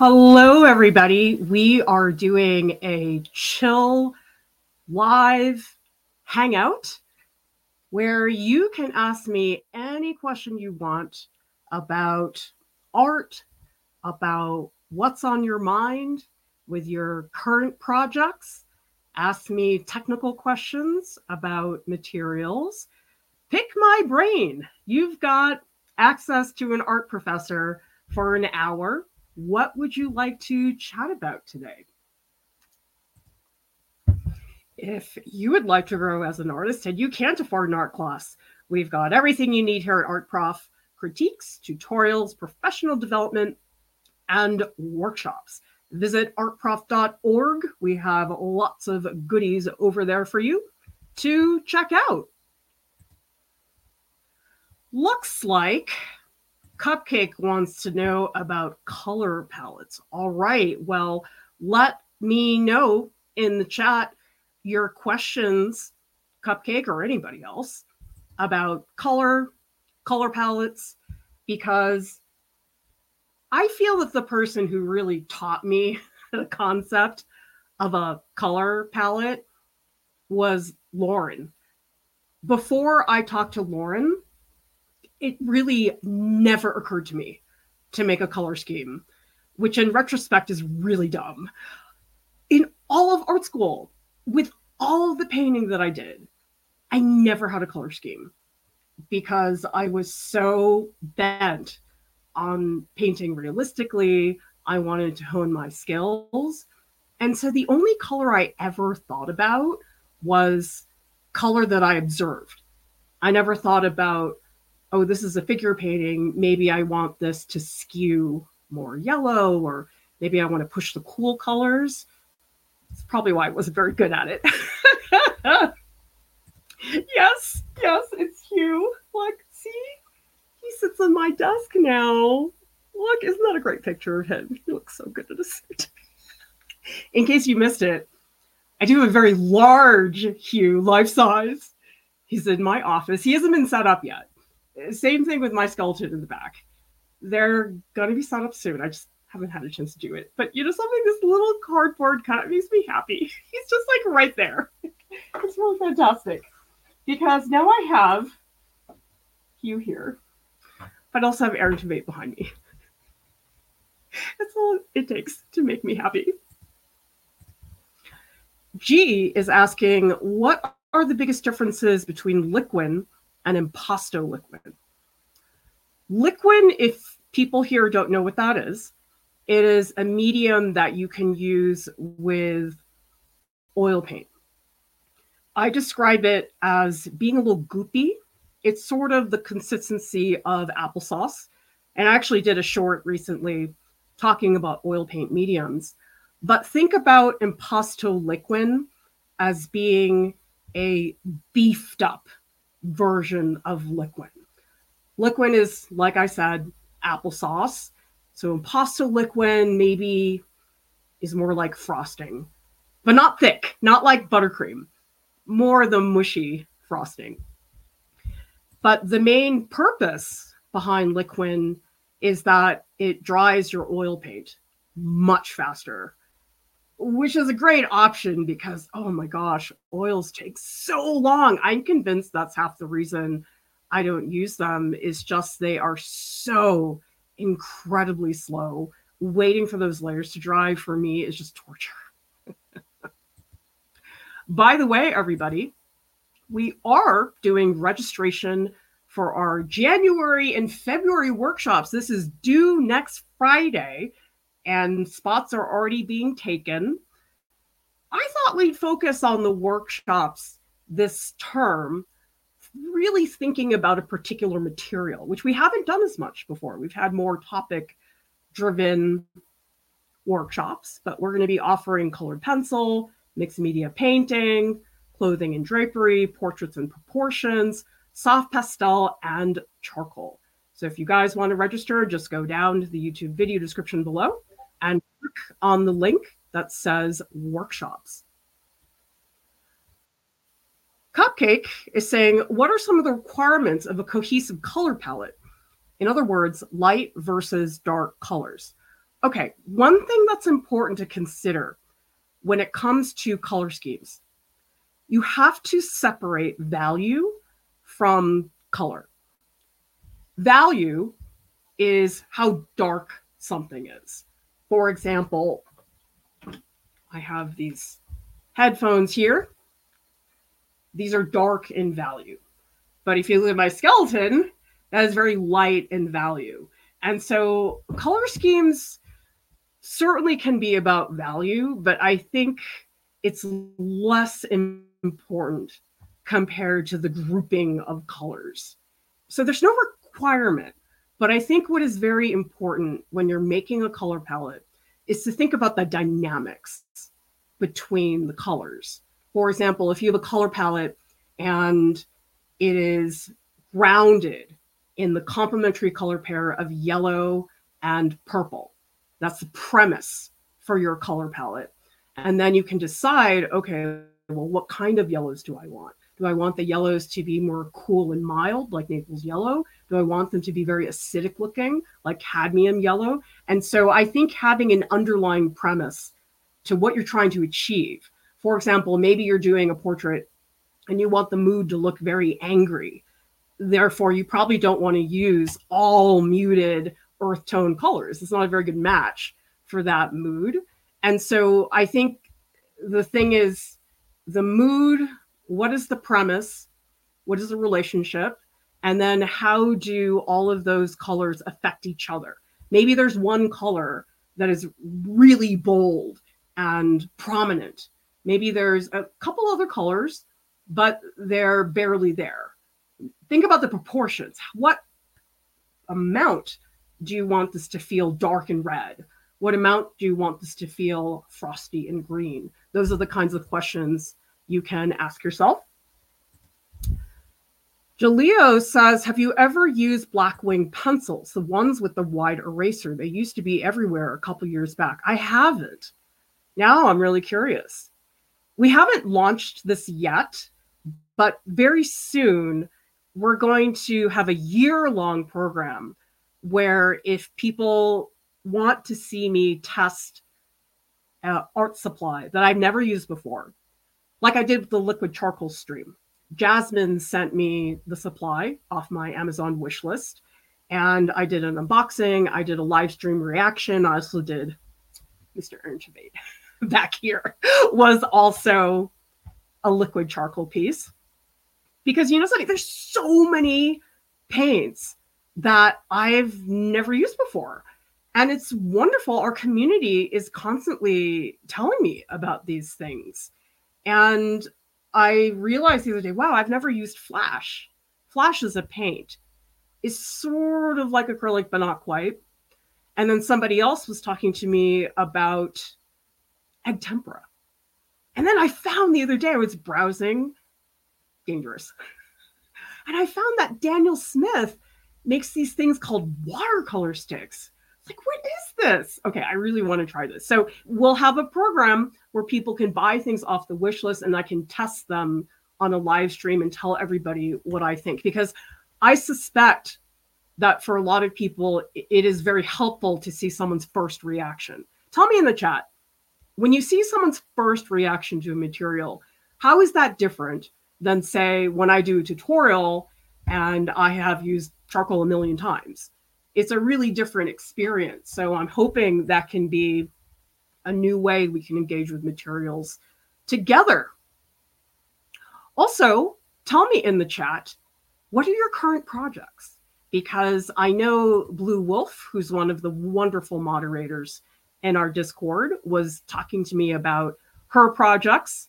Hello, everybody. We are doing a chill live hangout where you can ask me any question you want about art, about what's on your mind with your current projects. Ask me technical questions about materials. Pick my brain. You've got access to an art professor for an hour what would you like to chat about today? If you would like to grow as an artist and you can't afford an art class, we've got everything you need here at Art Prof critiques, tutorials, professional development, and workshops. Visit artprof.org. We have lots of goodies over there for you to check out. Looks like Cupcake wants to know about color palettes. All right. Well, let me know in the chat your questions, Cupcake or anybody else, about color, color palettes, because I feel that the person who really taught me the concept of a color palette was Lauren. Before I talked to Lauren, it really never occurred to me to make a color scheme, which in retrospect is really dumb. In all of art school, with all of the painting that I did, I never had a color scheme because I was so bent on painting realistically. I wanted to hone my skills. And so the only color I ever thought about was color that I observed. I never thought about oh, this is a figure painting. Maybe I want this to skew more yellow, or maybe I want to push the cool colors. It's probably why I wasn't very good at it. yes, yes, it's Hugh. Look, see? He sits on my desk now. Look, isn't that a great picture of him? He looks so good in a suit. in case you missed it, I do have a very large Hugh, life size. He's in my office. He hasn't been set up yet. Same thing with my skeleton in the back. They're gonna be set up soon. I just haven't had a chance to do it. But you know something, this little cardboard kind of makes me happy. He's just like right there. it's really fantastic. Because now I have you here. But I also have Aaron Tveit behind me. That's all it takes to make me happy. G is asking, what are the biggest differences between Liquin and impasto liquin. Liquin, if people here don't know what that is, it is a medium that you can use with oil paint. I describe it as being a little goopy. It's sort of the consistency of applesauce. And I actually did a short recently talking about oil paint mediums. But think about impasto liquin as being a beefed up version of Liquin. Liquin is, like I said, applesauce. So impasto liquin maybe is more like frosting, but not thick, not like buttercream, more the mushy frosting. But the main purpose behind Liquin is that it dries your oil paint much faster which is a great option because oh my gosh, oils take so long. I'm convinced that's half the reason I don't use them is just they are so incredibly slow. Waiting for those layers to dry for me is just torture. By the way, everybody, we are doing registration for our January and February workshops. This is due next Friday and spots are already being taken. I thought we'd focus on the workshops this term, really thinking about a particular material, which we haven't done as much before. We've had more topic driven workshops, but we're going to be offering colored pencil, mixed media painting, clothing and drapery, portraits and proportions, soft pastel, and charcoal. So if you guys want to register, just go down to the YouTube video description below on the link that says workshops. Cupcake is saying, what are some of the requirements of a cohesive color palette? In other words, light versus dark colors. Okay, one thing that's important to consider when it comes to color schemes, you have to separate value from color. Value is how dark something is. For example, I have these headphones here. These are dark in value. But if you look at my skeleton, that is very light in value. And so color schemes certainly can be about value, but I think it's less important compared to the grouping of colors. So there's no requirement, but I think what is very important when you're making a color palette is to think about the dynamics between the colors. For example, if you have a color palette and it is grounded in the complementary color pair of yellow and purple, that's the premise for your color palette. And then you can decide, okay, well, what kind of yellows do I want? Do I want the yellows to be more cool and mild, like Naples yellow? Do I want them to be very acidic looking, like cadmium yellow? And so I think having an underlying premise to what you're trying to achieve. For example, maybe you're doing a portrait and you want the mood to look very angry. Therefore, you probably don't want to use all muted earth tone colors. It's not a very good match for that mood. And so I think the thing is the mood, what is the premise? What is the relationship? And then how do all of those colors affect each other? Maybe there's one color that is really bold and prominent. Maybe there's a couple other colors, but they're barely there. Think about the proportions. What amount do you want this to feel dark and red? What amount do you want this to feel frosty and green? Those are the kinds of questions you can ask yourself. Jaleo says, Have you ever used Blackwing pencils, the ones with the wide eraser? They used to be everywhere a couple years back. I haven't. Now I'm really curious. We haven't launched this yet, but very soon we're going to have a year long program where if people want to see me test uh, art supply that I've never used before, like I did with the liquid charcoal stream, Jasmine sent me the supply off my Amazon wish list. And I did an unboxing. I did a live stream reaction. I also did Mr. Ernchavade back here was also a liquid charcoal piece. Because you know something, there's so many paints that I've never used before. And it's wonderful. Our community is constantly telling me about these things. And I realized the other day, wow, I've never used Flashe. Flashe is a paint. It's sort of like acrylic, but not quite. And then somebody else was talking to me about egg tempera. And then I found the other day, I was browsing, dangerous. And I found that Daniel Smith makes these things called watercolor sticks. Like, what is this? Okay, I really want to try this. So we'll have a program where people can buy things off the wish list and I can test them on a live stream and tell everybody what I think. Because I suspect that for a lot of people, it is very helpful to see someone's first reaction. Tell me in the chat when you see someone's first reaction to a material, how is that different than, say, when I do a tutorial and I have used charcoal a million times. It's a really different experience. So I'm hoping that can be a new way we can engage with materials together. Also, tell me in the chat, what are your current projects? Because I know Blue Wolf, who's one of the wonderful moderators in our Discord, was talking to me about her projects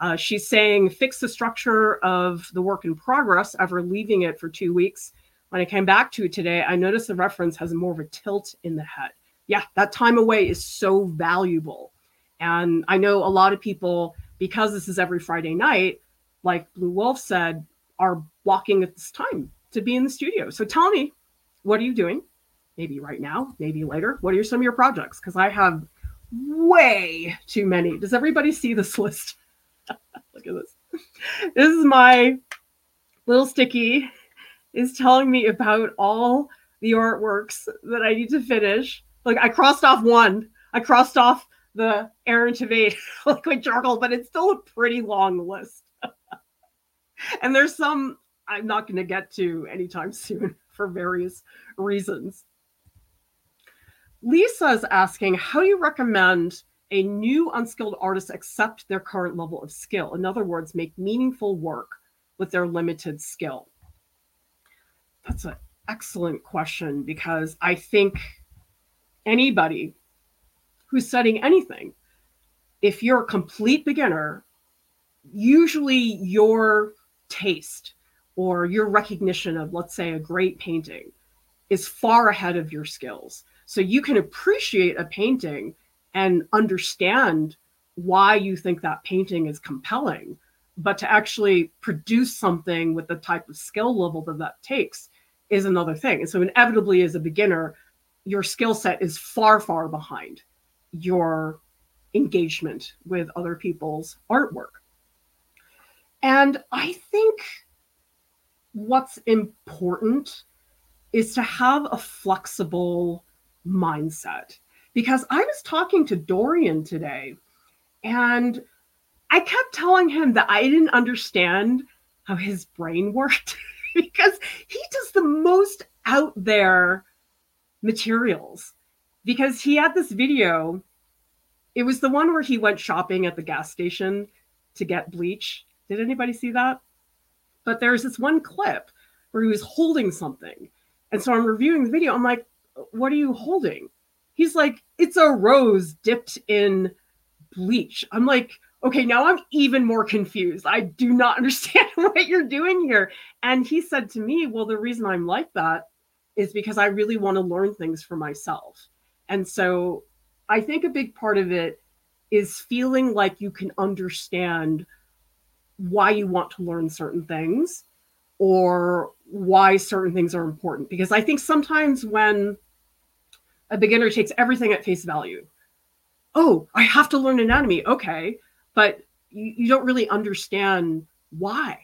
uh, she's saying fix the structure of the work in progress ever leaving it for two weeks. When I came back to it today, I noticed the reference has more of a tilt in the head. Yeah, that time away is so valuable. And I know a lot of people, because this is every Friday night, like Blue Wolf said, are walking at this time to be in the studio. So tell me, what are you doing? Maybe right now, maybe later. What are some of your projects? Because I have way too many. Does everybody see this list? Look at this. This is my little sticky is telling me about all the artworks that I need to finish Like I crossed off one. I crossed off the Aaron Tveit liquid charcoal, but it's still a pretty long list. and there's some I'm not going to get to anytime soon for various reasons. Lisa is asking, how do you recommend a new unskilled artist accept their current level of skill? In other words, make meaningful work with their limited skill? That's an excellent question because I think anybody who's studying anything, if you're a complete beginner, usually your taste or your recognition of, let's say, a great painting is far ahead of your skills. So you can appreciate a painting and understand why you think that painting is compelling. But to actually produce something with the type of skill level that that takes is another thing. And so, inevitably, as a beginner, your skill set is far, far behind your engagement with other people's artwork. And I think what's important is to have a flexible mindset. Because I was talking to Dorian today and I kept telling him that I didn't understand how his brain worked because he does the most out there materials. Because he had this video, it was the one where he went shopping at the gas station to get bleach. Did anybody see that? But there's this one clip where he was holding something. And so I'm reviewing the video. I'm like, what are you holding? He's like, it's a rose dipped in bleach. I'm like, okay, now I'm even more confused. I do not understand what you're doing here. And he said to me, well, the reason I'm like that is because I really want to learn things for myself. And so I think a big part of it is feeling like you can understand why you want to learn certain things or why certain things are important. Because I think sometimes when a beginner takes everything at face value, oh, I have to learn anatomy. Okay. But you, you don't really understand why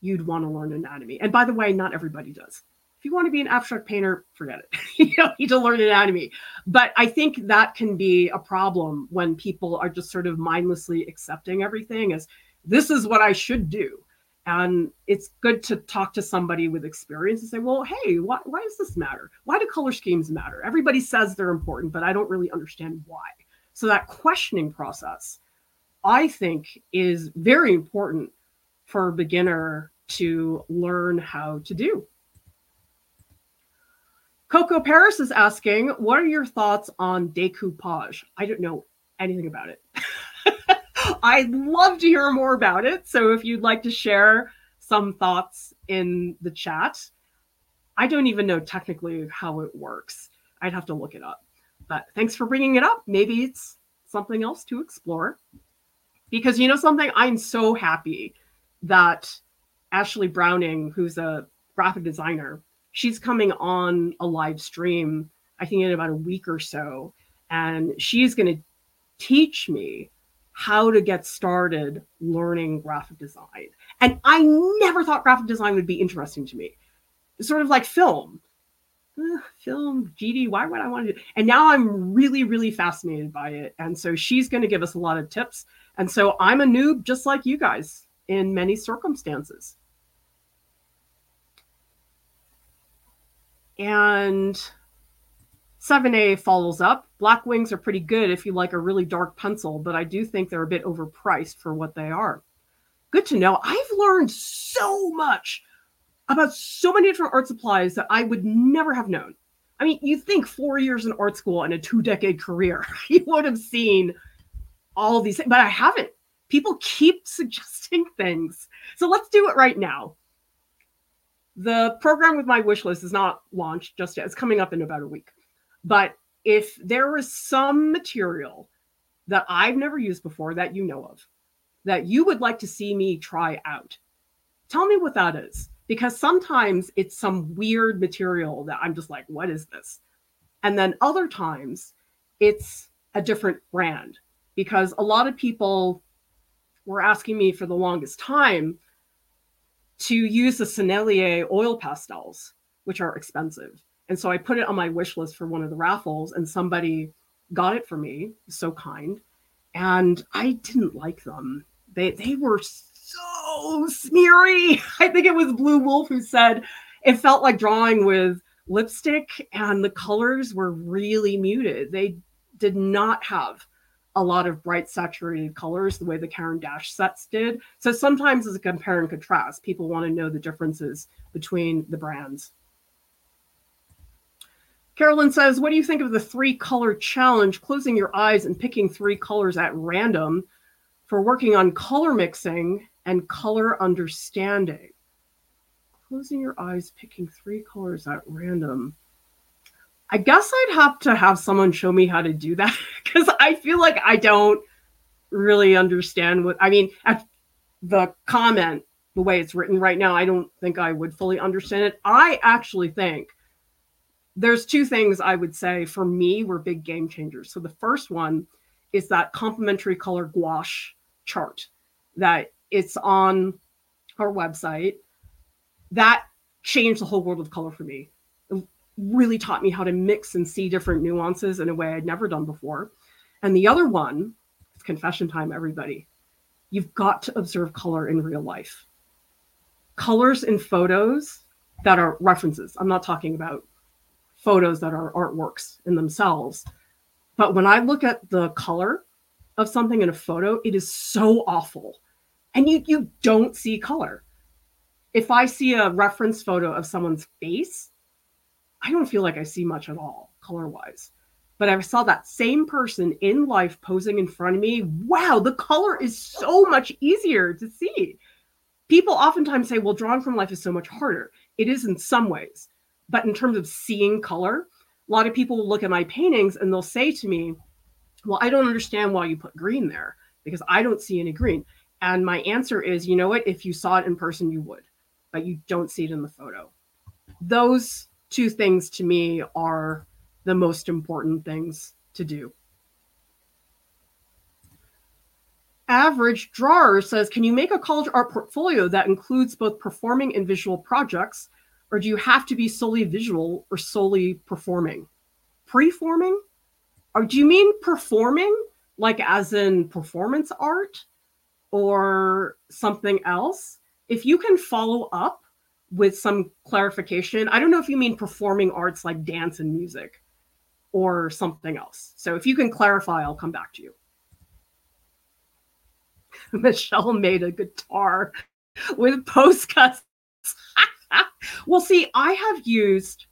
you'd want to learn anatomy. And by the way, not everybody does. You want to be an abstract painter, forget it. you don't need to learn anatomy. But I think that can be a problem when people are just sort of mindlessly accepting everything as this is what I should do. And it's good to talk to somebody with experience and say, well, hey, why, why does this matter? Why do color schemes matter? Everybody says they're important, but I don't really understand why. So that questioning process, I think, is very important for a beginner to learn how to do. Coco Paris is asking, what are your thoughts on decoupage? I don't know anything about it. I'd love to hear more about it. So if you'd like to share some thoughts in the chat, I don't even know technically how it works. I'd have to look it up. But thanks for bringing it up. Maybe it's something else to explore. Because you know something? I'm so happy that Ashley Browning, who's a graphic designer, she's coming on a live stream, I think in about a week or so. And she's going to teach me how to get started learning graphic design. And I never thought graphic design would be interesting to me. Sort of like film. Film, GD, why would I want to do? And now I'm really, really fascinated by it. And so she's going to give us a lot of tips. And so I'm a noob just like you guys in many circumstances. And 7A follows up. Blackwings are pretty good if you like a really dark pencil, but I do think they're a bit overpriced for what they are. Good to know. I've learned so much about so many different art supplies that I would never have known. I mean, you think four years in art school and a two decade career, you would have seen all these things, but I haven't. People keep suggesting things. So let's do it right now. The program with my wish list is not launched just yet. It's coming up in about a week. But if there is some material that I've never used before that you know of, that you would like to see me try out, tell me what that is. Because sometimes it's some weird material that I'm just like, what is this? And then other times it's a different brand because a lot of people were asking me for the longest time to use the Sennelier oil pastels, which are expensive And so I put it on my wish list for one of the raffles, and somebody got it for me, so kind. And I didn't like them. They they were so smeary. I think it was Blue Wolf who said it felt like drawing with lipstick, and the colors were really muted. They did not have a lot of bright saturated colors the way the Caran d'Ache sets did. So sometimes as a compare and contrast, people want to know the differences between the brands. Carolyn says, What do you think of the three color challenge, closing your eyes and picking three colors at random for working on color mixing and color understanding? Closing your eyes, picking three colors at random. I guess I'd have to have someone show me how to do that because I feel like I don't really understand what I mean. At the comment, the way it's written right now, I don't think I would fully understand it. I actually think there's two things I would say for me were big game changers. So the first one is that complementary color gouache chart that it's on our website. That changed the whole world of color for me really taught me how to mix and see different nuances in a way I'd never done before. And the other one, it's confession time, everybody. You've got to observe color in real life. Colors in photos that are references. I'm not talking about photos that are artworks in themselves. But when I look at the color of something in a photo, it is so awful. And you you don't see color. If I see a reference photo of someone's face, I don't feel like I see much at all color wise. But I saw that same person in life posing in front of me. Wow, the color is so much easier to see. People oftentimes say, well, drawing from life is so much harder. It is in some ways. But in terms of seeing color, a lot of people will look at my paintings and they'll say to me, well, I don't understand why you put green there because I don't see any green. And my answer is, you know what? If you saw it in person, you would, but you don't see it in the photo. Those two things to me are the most important things to do. Average Drawer says, Can you make a college art portfolio that includes both performing and visual projects, or do you have to be solely visual or solely performing? Preforming? Or do you mean performing, like as in performance art or something else? If you can follow up with some clarification. I don't know if you mean performing arts like dance and music or something else. So if you can clarify, I'll come back to you. Michelle made a guitar with Poscas. well, see, I have used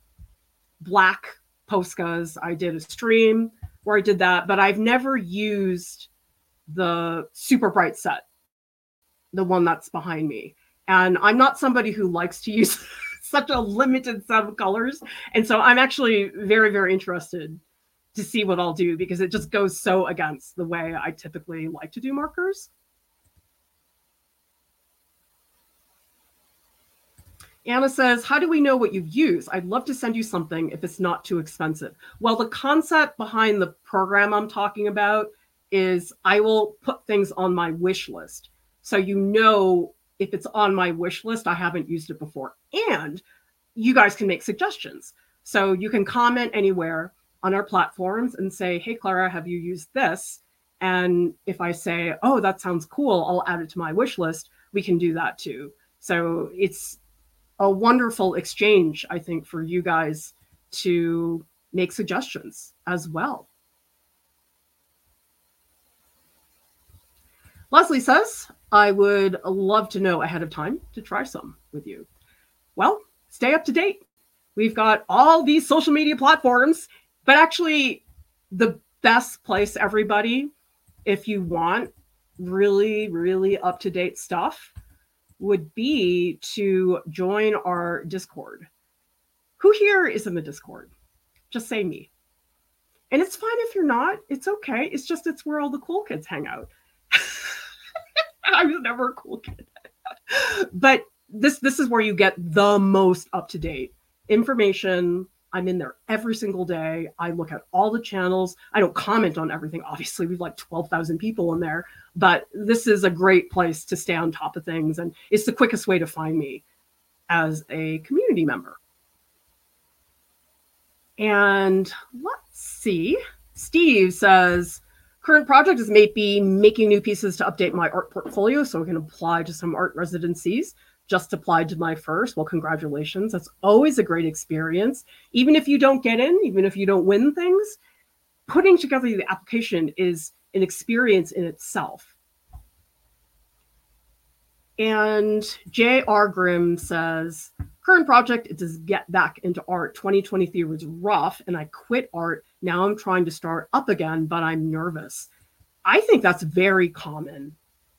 black Poscas. I did a stream where I did that, but I've never used the super bright set, the one that's behind me. And I'm not somebody who likes to use such a limited set of colors. And so I'm actually very, very interested to see what I'll do because it just goes so against the way I typically like to do markers. Anna says, How do we know what you've used? I'd love to send you something if it's not too expensive. Well, the concept behind the program I'm talking about is I will put things on my wish list. So you know if it's on my wish list, I haven't used it before. And you guys can make suggestions. So you can comment anywhere on our platforms and say, Hey, Clara, have you used this? And if I say, Oh, that sounds cool, I'll add it to my wish list, we can do that too. So it's a wonderful exchange, I think, for you guys to make suggestions as well. Leslie says, I would love to know ahead of time to try some with you. Well, stay up to date. We've got all these social media platforms, but actually, the best place, everybody, if you want really, really up to date stuff, would be to join our Discord. Who here is in the Discord? Just say me. And it's fine if you're not. It's okay. It's just it's where all the cool kids hang out. I was never a cool kid. but this this is where you get the most up to date information. I'm in there every single day. I look at all the channels. I don't comment on everything. Obviously, we've like 12,000 people in there, but this is a great place to stay on top of things. And it's the quickest way to find me as a community member. And let's see. Steve says, current project is maybe making new pieces to update my art portfolio so I can apply to some art residencies. Just applied to my first. Well, congratulations. That's always a great experience. Even if you don't get in, even if you don't win things, putting together the application is an experience in itself. And J.R. Grimm says, current project is get back into art. 2023 was rough and I quit art. Now I'm trying to start up again, but I'm nervous. I think that's very common,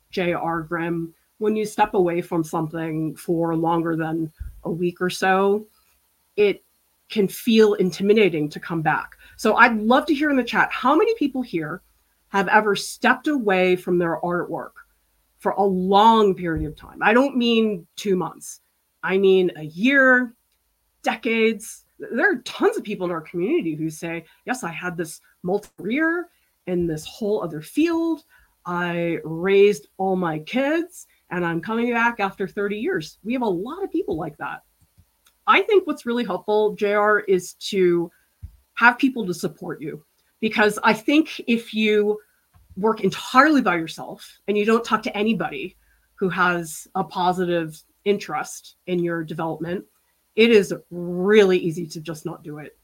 J.R. Grimm. When you step away from something for longer than a week or so, it can feel intimidating to come back. So I'd love to hear in the chat how many people here have ever stepped away from their artwork for a long period of time. I don't mean two months, I mean a year, decades. There are tons of people in our community who say, Yes, I had this multi career in this whole other field. I raised all my kids and I'm coming back after 30 years. We have a lot of people like that. I think what's really helpful, JR, is to have people to support you because I think if you work entirely by yourself and you don't talk to anybody who has a positive interest in your development, it is really easy to just not do it.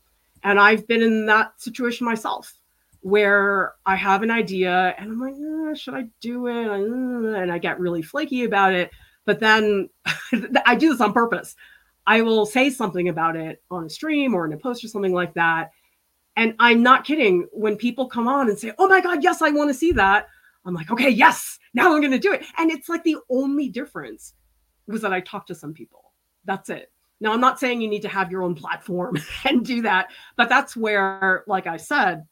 And I've been in that situation myself where I have an idea and I'm like, oh, should I do it? Uh, and I get really flaky about it. But then I do this on purpose. I will say something about it on a stream or in a post or something like that. And I'm not kidding. When people come on and say, oh my God, yes, I want to see that, I'm like, okay, yes, now I'm going to do it. And it's like the only difference was that I talked to some people. That's it. Now, I'm not saying you need to have your own platform and do that, but that's where, like I said,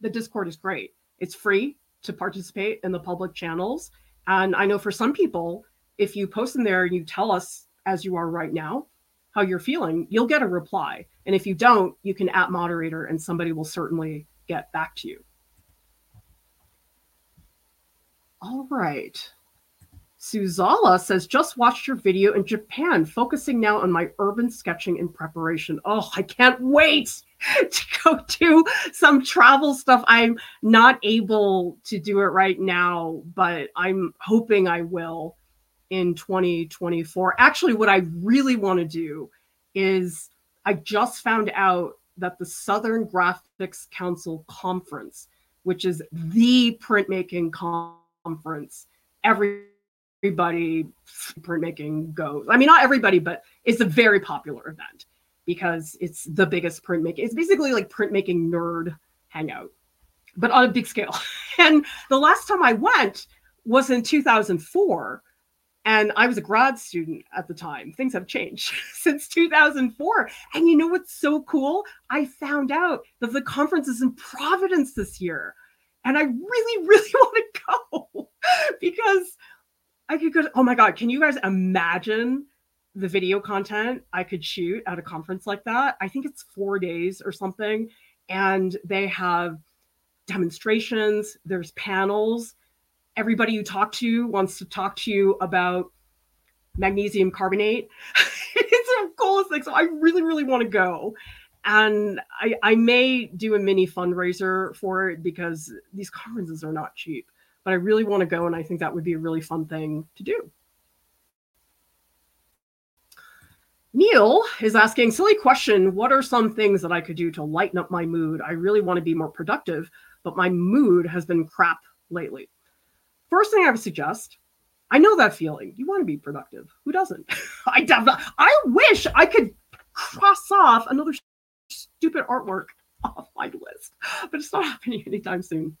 the Discord is great. It's free to participate in the public channels. And I know for some people, if you post in there and you tell us, as you are right now, how you're feeling, you'll get a reply. And if you don't, you can at moderator and somebody will certainly get back to you. All right. Suzala says, just watched your video in Japan, focusing now on my urban sketching in preparation. Oh, I can't wait to go do some travel stuff. I'm not able to do it right now, but I'm hoping I will in 2024. Actually, what I really want to do is I just found out that the Southern Graphics Council Conference, which is the printmaking conference, every everybody printmaking goes. I mean, not everybody, but it's a very popular event because it's the biggest printmaking. It's basically like printmaking nerd hangout, but on a big scale. and the last time I went was in 2004 and I was a grad student at the time. Things have changed since 2004. And you know what's so cool? I found out that the conference is in Providence this year. And I really, really want to go because I could go. Oh my God. Can you guys imagine the video content I could shoot at a conference like that? I think it's four days or something. And they have demonstrations, there's panels everybody you talk to wants to talk to you about magnesium carbonate. it's the coolest thing. So I really, really want to go. And I, I may do a mini fundraiser for it because these conferences are not cheap. But I really want to go, and I think that would be a really fun thing to do. Neil is asking, silly question. What are some things that I could do to lighten up my mood? I really want to be more productive, but my mood has been crap lately. First thing I would suggest, I know that feeling. You want to be productive. Who doesn't? I definitely, I wish I could cross off another stupid artwork off my list, but it's not happening anytime soon.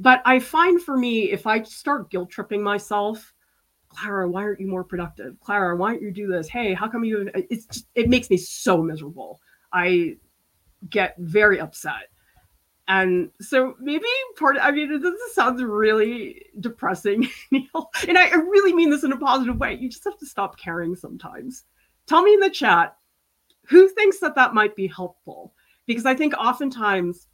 But I find for me, if I start guilt tripping myself, Clara, why aren't you more productive? Clara, why don't you do this? Hey, how come you? It's just, it makes me so miserable. I get very upset. And so maybe part of, I mean, this sounds really depressing, Neil. And I, I really mean this in a positive way. You just have to stop caring sometimes. Tell me in the chat who thinks that that might be helpful. Because I think oftentimes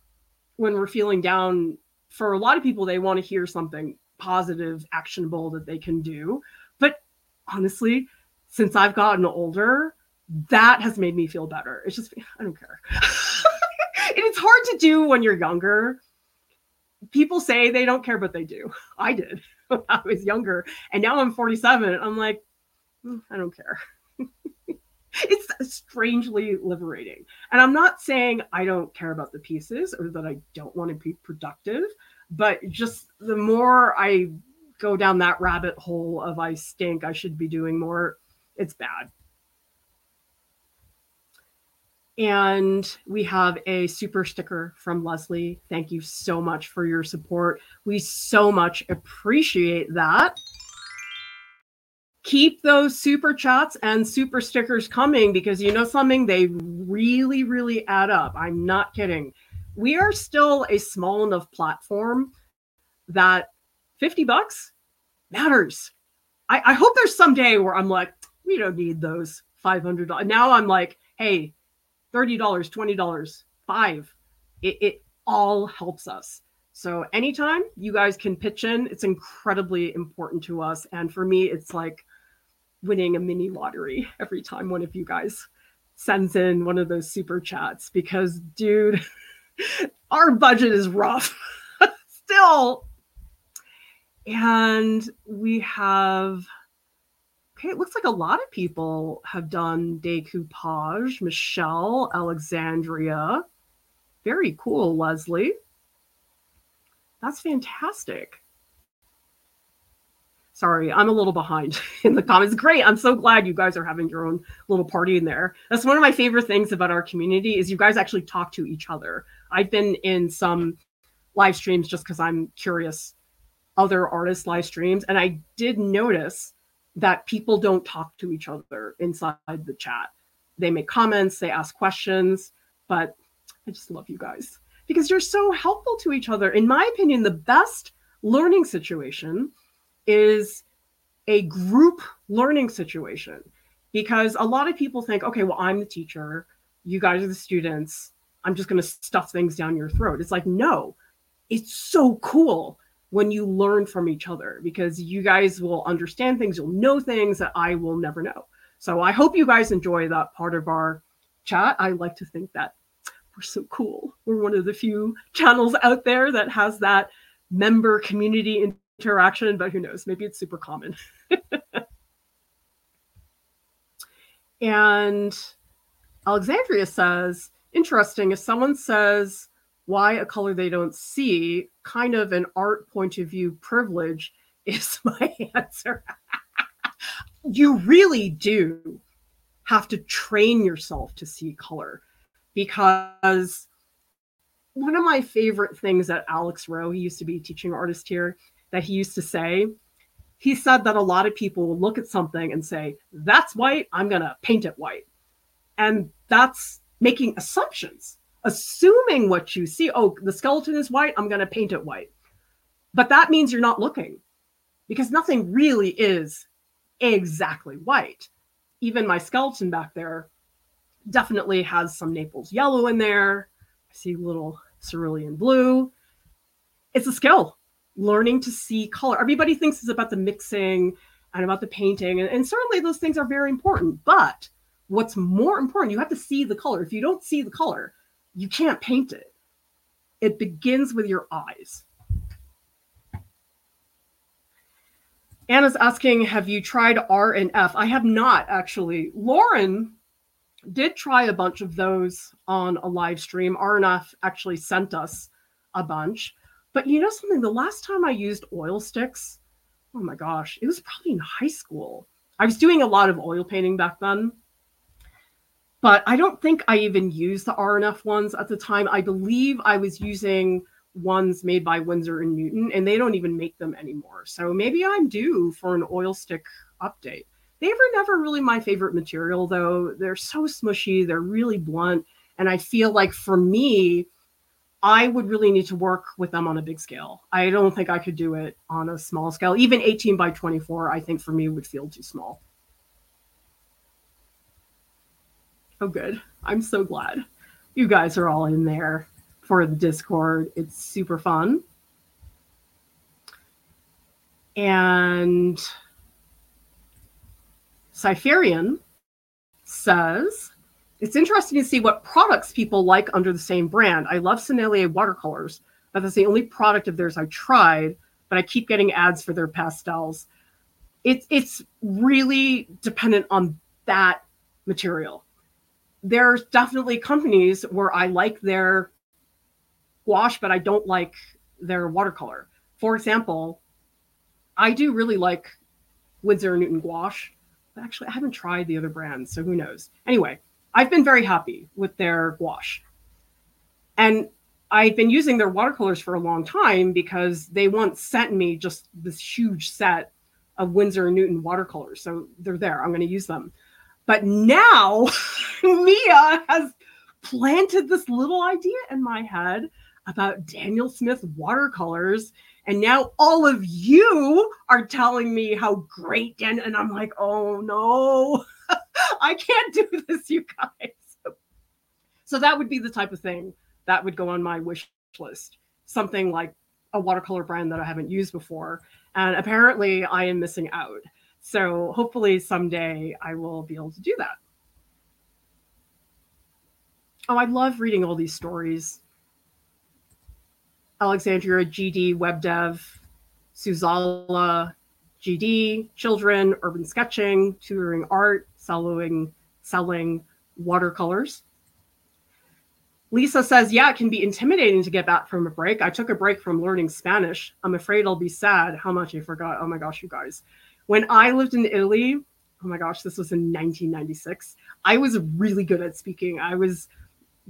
when we're feeling down, for a lot of people, they want to hear something positive, actionable that they can do. But honestly, since I've gotten older, that has made me feel better. It's just, I don't care. and it's hard to do when you're younger. People say they don't care, but they do. I did when I was younger. And now I'm 47. I'm like, mm, I don't care. it's strangely liberating. And I'm not saying I don't care about the pieces or that I don't want to be productive, but just the more I go down that rabbit hole of I stink, I should be doing more, it's bad. And we have a super sticker from Leslie. Thank you so much for your support. We so much appreciate that. Keep those super chats and super stickers coming because you know something? They really, really add up. I'm not kidding. We are still a small enough platform that 50 bucks matters. I, I hope there's some day where I'm like, we don't need those $500. Now I'm like, hey, $30, $20, five. It, it all helps us. So anytime you guys can pitch in, it's incredibly important to us. And for me, it's like winning a mini lottery every time one of you guys sends in one of those super chats because, dude, our budget is rough still. And we have Okay, it looks like a lot of people have done decoupage. Michelle, Alexandria. Very cool, Leslie. That's fantastic. Sorry, I'm a little behind in the comments. Great. I'm so glad you guys are having your own little party in there. That's one of my favorite things about our community is you guys actually talk to each other. I've been in some live streams just because I'm curious other artists live streams and I did notice that people don't talk to each other inside the chat. They make comments, they ask questions, but I just love you guys because you're so helpful to each other. In my opinion, the best learning situation is a group learning situation because a lot of people think, okay, well, I'm the teacher, you guys are the students, I'm just going to stuff things down your throat. It's like, no, it's so cool when you learn from each other because you guys will understand things, you'll know things that I will never know. So I hope you guys enjoy that part of our chat. I like to think that we're so cool. We're one of the few channels out there that has that member community interaction, but who knows? Maybe it's super common. and Alexandria says, interesting, if someone says, why a color they don't see, kind of an art point of view privilege is my answer. you really do have to train yourself to see color because one of my favorite things that Alex Rowe, he used to be teaching artist here, that he used to say, he said that a lot of people will look at something and say, that's white, I'm going to paint it white. And that's making assumptions assuming what you see. Oh, the skeleton is white. I'm going to paint it white. But that means you're not looking because nothing really is exactly white. Even my skeleton back there definitely has some Naples yellow in there. I see little cerulean blue. It's a skill, learning to see color. Everybody thinks it's about the mixing and about the painting. And, and certainly those things are very important. But what's more important, you have to see the color. If you don't see the color, you can't paint it. It begins with your eyes. Anna's asking, have you tried R and F? I have not actually. Lauren did try a bunch of those on a live stream. R and F actually sent us a bunch. But you know something? The last time I used oil sticks, oh my gosh, it was probably in high school. I was doing a lot of oil painting back then but I don't think I even used the RNF ones at the time. I believe I was using ones made by Winsor and Newton, and they don't even make them anymore. So maybe I'm due for an oil stick update. They were never really my favorite material, though. They're so smushy, they're really blunt. And I feel like for me, I would really need to work with them on a big scale. I don't think I could do it on a small scale. Even 18 by 24, I think for me would feel too small. Oh, good. I'm so glad. You guys are all in there for the Discord. It's super fun. And Cypherian says, it's interesting to see what products people like under the same brand. I love Sennelier watercolors, but that's the only product of theirs I tried, but I keep getting ads for their pastels. It's it's really dependent on that material. There's definitely companies where I like their gouache, but I don't like their watercolor. For example, I do really like Winsor Newton gouache. But actually, I haven't tried the other brands, so who knows? Anyway, I've been very happy with their gouache. And I've been using their watercolors for a long time because they once sent me just this huge set of Winsor and Newton watercolors. So they're there. I'm going to use them. But now Mia has planted this little idea in my head about Daniel Smith watercolors. And now all of you are telling me how great Dan, and I'm like, oh no, I can't do this, you guys. So that would be the type of thing that would go on my wish list. Something like a watercolor brand that I haven't used before. And apparently I am missing out. So hopefully someday I will be able to do that. Oh, I love reading all these stories. Alexandria GD Web Dev, Suzala GD, children, urban sketching, tutoring art, selling, selling watercolors. Lisa says, Yeah, it can be intimidating to get back from a break. I took a break from learning Spanish. I'm afraid I'll be sad how much I forgot. Oh my gosh, you guys. When I lived in Italy, oh my gosh, this was in 1996, I was really good at speaking. I was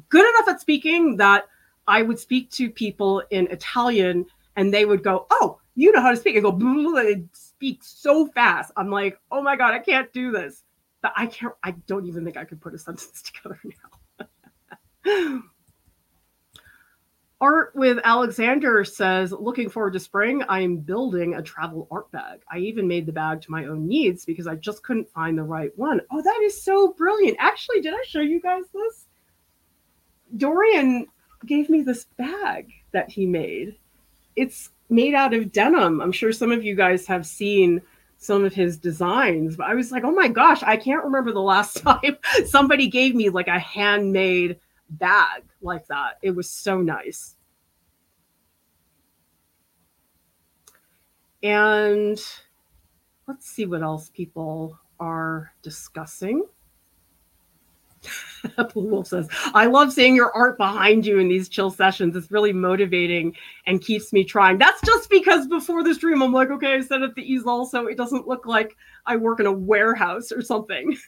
good enough at speaking that I would speak to people in Italian and they would go, Oh, you know how to speak. I go, and speak so fast. I'm like, Oh my God, I can't do this. I can't, I don't even think I could put a sentence together now. Art with Alexander says, looking forward to spring. I'm building a travel art bag. I even made the bag to my own needs because I just couldn't find the right one. Oh, that is so brilliant. Actually, did I show you guys this? Dorian gave me this bag that he made. It's made out of denim. I'm sure some of you guys have seen some of his designs, but I was like, oh my gosh, I can't remember the last time somebody gave me like a handmade bag like that. It was so nice. And let's see what else people are discussing. Blue Wolf says, I love seeing your art behind you in these chill sessions. It's really motivating and keeps me trying. That's just because before the stream, I'm like, okay, I set up the easel so it doesn't look like I work in a warehouse or something.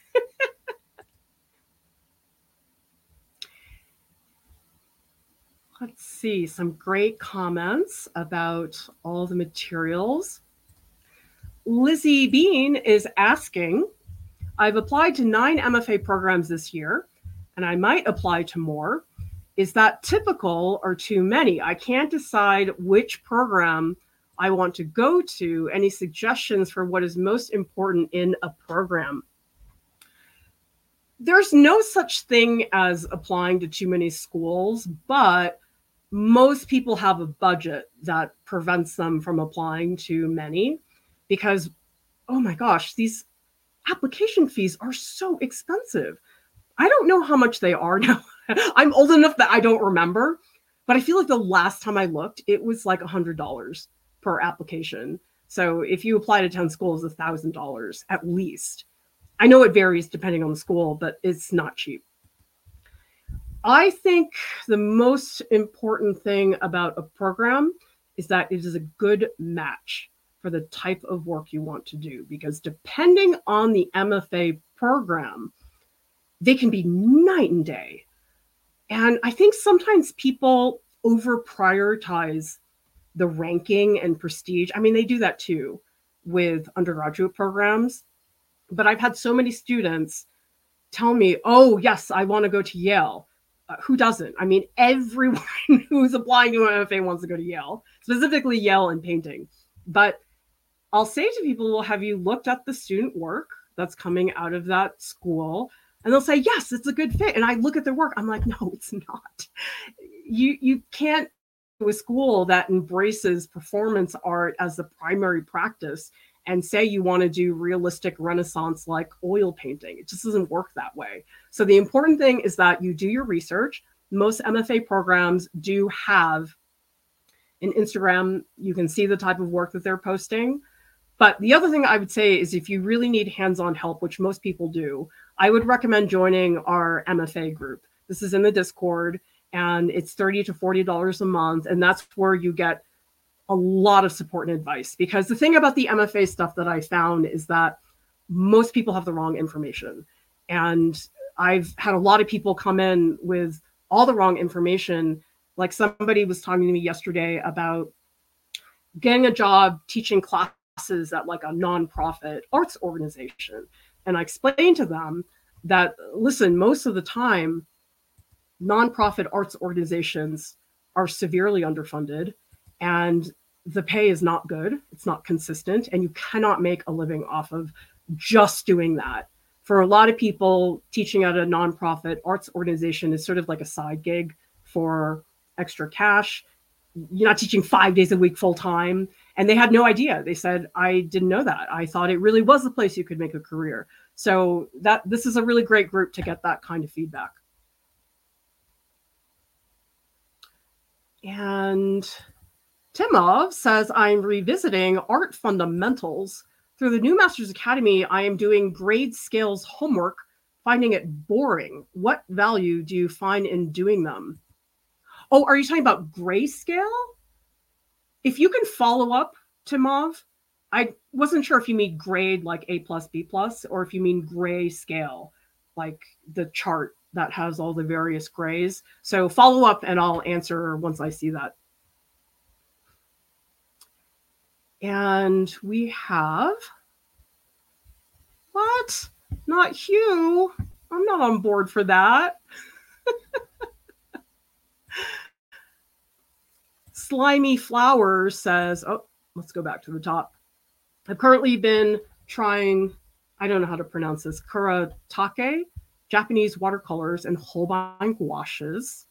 Let's see some great comments about all the materials. Lizzie Bean is asking, I've applied to nine MFA programs this year, and I might apply to more. Is that typical or too many? I can't decide which program I want to go to. Any suggestions for what is most important in a program? There's no such thing as applying to too many schools, but most people have a budget that prevents them from applying to many because, oh my gosh, these application fees are so expensive. I don't know how much they are now. I'm old enough that I don't remember, but I feel like the last time I looked, it was like a $100 per application. So if you apply to 10 schools, a $1,000 at least. I know it varies depending on the school, but it's not cheap. I think the most important thing about a program is that it is a good match for the type of work you want to do because depending on the MFA program, they can be night and day. And I think sometimes people over prioritize the ranking and prestige. I mean, they do that too with undergraduate programs. But I've had so many students tell me, oh, yes, I want to go to Yale. Uh, who doesn't? I mean, everyone who's applying to an MFA wants to go to Yale, specifically Yale in painting. But I'll say to people, well, have you looked at the student work that's coming out of that school? And they'll say, yes, it's a good fit. And I look at their work, I'm like, no, it's not. You you can't do a school that embraces performance art as the primary practice and say you want to do realistic renaissance like oil painting. It just doesn't work that way. So the important thing is that you do your research. Most MFA programs do have an Instagram. You can see the type of work that they're posting. But the other thing I would say is if you really need hands on help, which most people do, I would recommend joining our MFA group. This is in the Discord and it's 30 to $40 a month. And that's where you get a lot of support and advice. Because the thing about the MFA stuff that I found is that most people have the wrong information. And I've had a lot of people come in with all the wrong information. Like somebody was talking to me yesterday about getting a job teaching class classes at like a nonprofit arts organization. And I explained to them that, listen, most of the time, nonprofit arts organizations are severely underfunded and the pay is not good. It's not consistent. And you cannot make a living off of just doing that. For a lot of people, teaching at a nonprofit arts organization is sort of like a side gig for extra cash. You're not teaching five days a week full time and they had no idea. They said i didn't know that. I thought it really was the place you could make a career. So that this is a really great group to get that kind of feedback. And timov says i'm revisiting art fundamentals. Through the new masters academy i am doing grade scales homework finding it boring. What value do you find in doing them? Oh are you talking about grayscale if you can follow up Timov, I wasn't sure if you mean grade like A plus B plus or if you mean gray scale, like the chart that has all the various grays. So follow up and I'll answer once I see that. And we have what? Not Hugh. I'm not on board for that. Slimy Flower says, oh, let's go back to the top. I've currently been trying, I don't know how to pronounce this, Kuretake, Japanese watercolors and Holbein washes.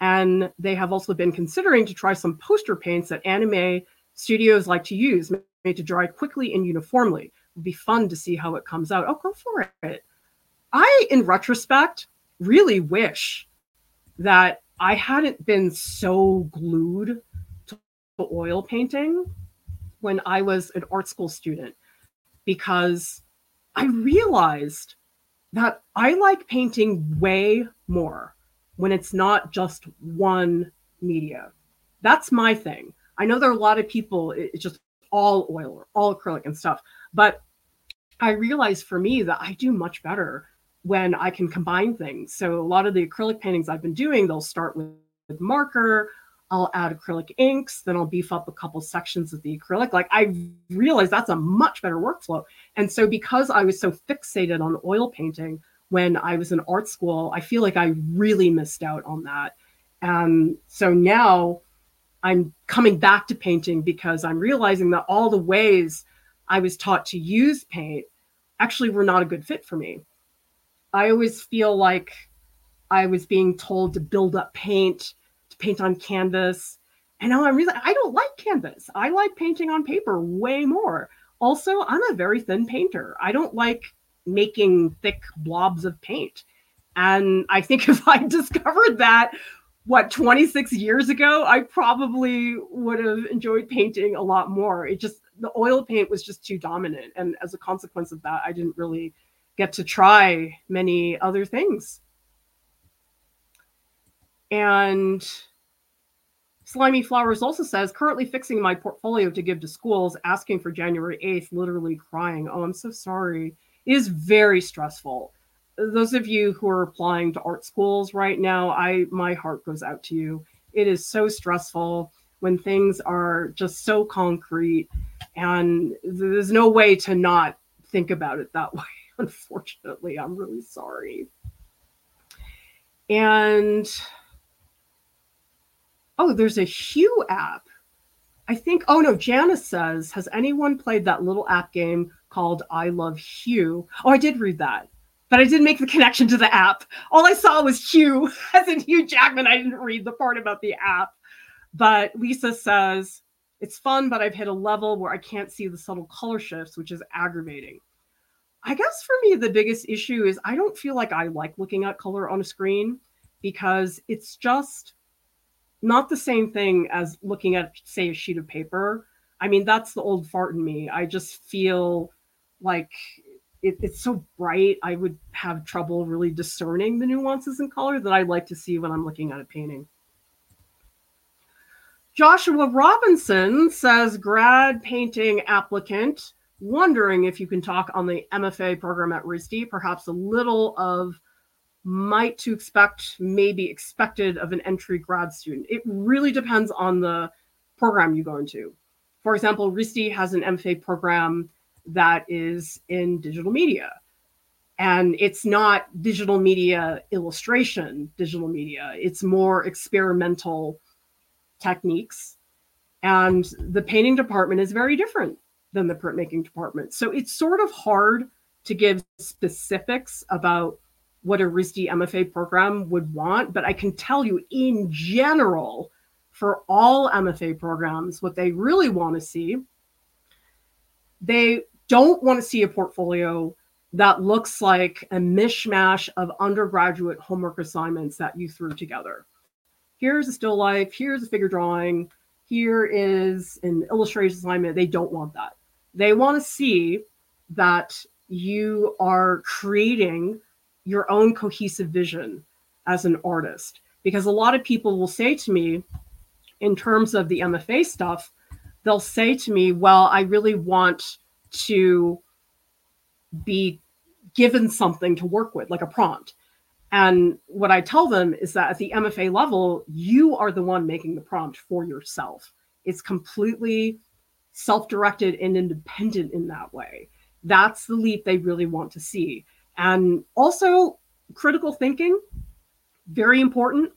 And they have also been considering to try some poster paints that anime studios like to use, made to dry quickly and uniformly. It would be fun to see how it comes out. Oh, go for it. I, in retrospect, really wish that I hadn't been so glued to oil painting when I was an art school student because I realized that I like painting way more when it's not just one media. That's my thing. I know there are a lot of people, it's just all oil or all acrylic and stuff, but I realized for me that I do much better when I can combine things. So a lot of the acrylic paintings I've been doing, they'll start with, with marker. I'll add acrylic inks, then I'll beef up a couple sections of the acrylic. Like I realized that's a much better workflow. And so because I was so fixated on oil painting when I was in art school, I feel like I really missed out on that. And so now I'm coming back to painting because I'm realizing that all the ways I was taught to use paint actually were not a good fit for me. I always feel like I was being told to build up paint, to paint on canvas. And now I'm really, I don't like canvas. I like painting on paper way more. Also, I'm a very thin painter. I don't like making thick blobs of paint. And I think if I discovered that, what, 26 years ago, I probably would have enjoyed painting a lot more. It just, the oil paint was just too dominant. And as a consequence of that, I didn't really get to try many other things. And Slimy Flowers also says, currently fixing my portfolio to give to schools, asking for January 8th, literally crying. Oh, I'm so sorry. It is very stressful. Those of you who are applying to art schools right now, I my heart goes out to you. It is so stressful when things are just so concrete and there's no way to not think about it that way. Unfortunately, I'm really sorry. And oh, there's a Hue app. I think, oh no, Janice says, has anyone played that little app game called I Love Hue? Oh, I did read that, but I didn't make the connection to the app. All I saw was Hugh, as in Hugh Jackman. I didn't read the part about the app. But Lisa says, It's fun, but I've hit a level where I can't see the subtle color shifts, which is aggravating. I guess for me, the biggest issue is I don't feel like I like looking at color on a screen because it's just not the same thing as looking at, say, a sheet of paper. I mean, that's the old fart in me. I just feel like it, it's so bright. I would have trouble really discerning the nuances in color that I like to see when I'm looking at a painting. Joshua Robinson says, grad painting applicant, wondering if you can talk on the MFA program at RISD, perhaps a little of might to expect, maybe expected of an entry grad student. It really depends on the program you go into. For example, RISD has an MFA program that is in digital media. And it's not digital media illustration, digital media. It's more experimental techniques. And the painting department is very different than the printmaking department. So it's sort of hard to give specifics about what a RISD MFA program would want, but I can tell you in general, for all MFA programs, what they really want to see, they don't want to see a portfolio that looks like a mishmash of undergraduate homework assignments that you threw together. Here's a still life, here's a figure drawing, here is an illustration assignment. They don't want that. They want to see that you are creating your own cohesive vision as an artist. Because a lot of people will say to me, in terms of the MFA stuff, they'll say to me, Well, I really want to be given something to work with, like a prompt. And what I tell them is that at the MFA level, you are the one making the prompt for yourself. It's completely self directed and independent in that way. That's the leap they really want to see. And also, critical thinking, very important.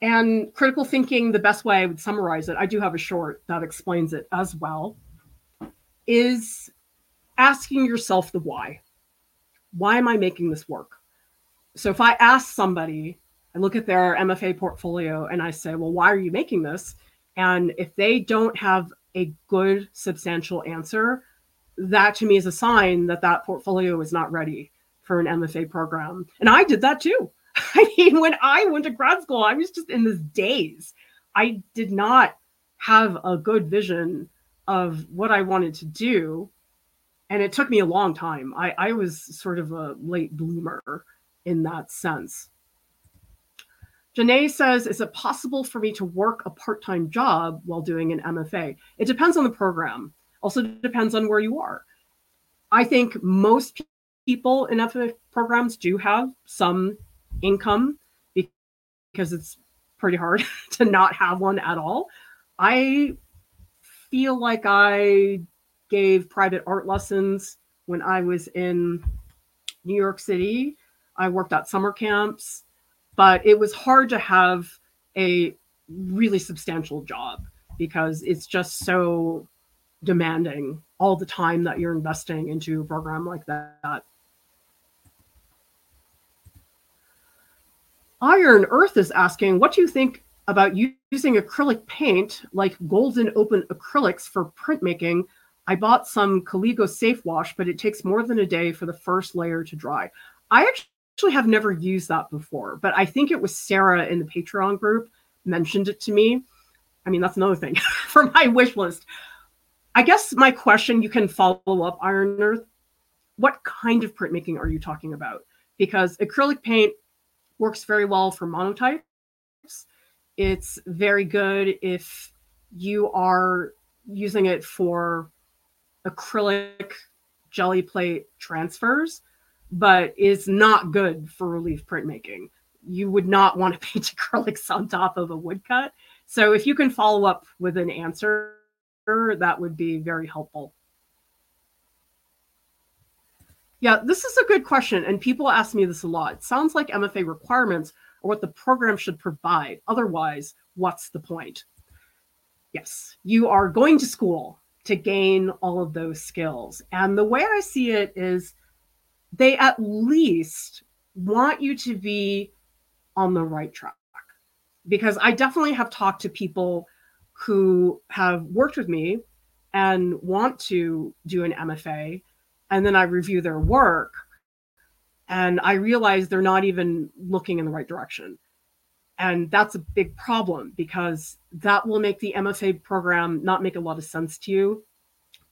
And critical thinking, the best way I would summarize it, I do have a short that explains it as well, is asking yourself the why. Why am I making this work? So if I ask somebody, I look at their MFA portfolio and I say, well, why are you making this? And if they don't have a good, substantial answer, that to me is a sign that that portfolio is not ready for an MFA program. And I did that too. I mean, when I went to grad school, I was just in this daze. I did not have a good vision of what I wanted to do. And it took me a long time. I, I was sort of a late bloomer in that sense. Janae says, Is it possible for me to work a part time job while doing an MFA? It depends on the program also depends on where you are. I think most people in MFA programs do have some income because it's pretty hard to not have one at all. I feel like I gave private art lessons when I was in New York City. I worked at summer camps, but it was hard to have a really substantial job because it's just so demanding all the time that you're investing into a program like that. Iron Earth is asking, what do you think about using acrylic paint like golden open acrylics for printmaking? I bought some Caligo Safe Wash, but it takes more than a day for the first layer to dry. I actually have never used that before, but I think it was Sarah in the Patreon group mentioned it to me. I mean, that's another thing for my wish list. I guess my question you can follow up Iron Earth. What kind of printmaking are you talking about? Because acrylic paint works very well for monotypes. It's very good if you are using it for acrylic jelly plate transfers, but is not good for relief printmaking. You would not want to paint acrylics on top of a woodcut. So if you can follow up with an answer that would be very helpful. Yeah, this is a good question, and people ask me this a lot. It sounds like MFA requirements are what the program should provide. Otherwise, what's the point? Yes, you are going to school to gain all of those skills. And the way I see it is they at least want you to be on the right track. Because I definitely have talked to people who have worked with me and want to do an MFA, and then I review their work and I realize they're not even looking in the right direction. And that's a big problem because that will make the MFA program not make a lot of sense to you.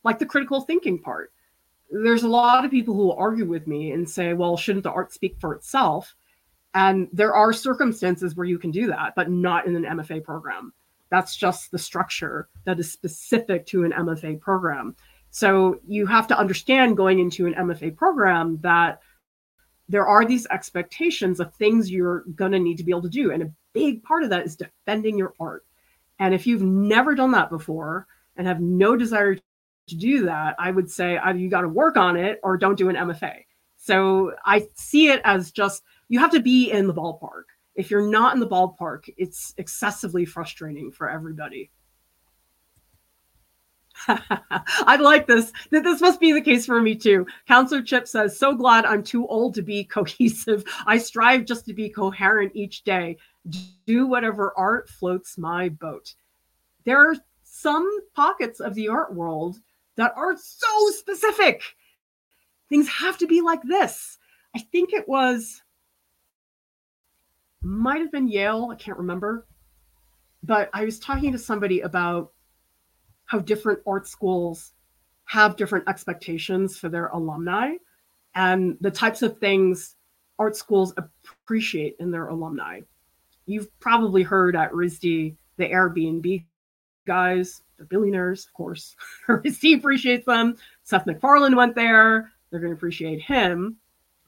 Like the critical thinking part. There's a lot of people who argue with me and say, well, shouldn't the art speak for itself? And there are circumstances where you can do that, but not in an MFA program. That's just the structure that is specific to an MFA program. So you have to understand going into an MFA program that there are these expectations of things you're going to need to be able to do. And a big part of that is defending your art. And if you've never done that before and have no desire to do that, I would say either you got to work on it or don't do an MFA. So I see it as just you have to be in the ballpark. If you're not in the ballpark, it's excessively frustrating for everybody. I like this. This must be the case for me too. Counselor Chip says, So glad I'm too old to be cohesive. I strive just to be coherent each day. Do whatever art floats my boat. There are some pockets of the art world that are so specific. Things have to be like this. I think it was, might have been Yale. I can't remember. But I was talking to somebody about how different art schools have different expectations for their alumni and the types of things art schools appreciate in their alumni. You've probably heard at RISD the Airbnb guys, the billionaires, of course. RISD appreciates them. Seth MacFarlane went there. They're going to appreciate him.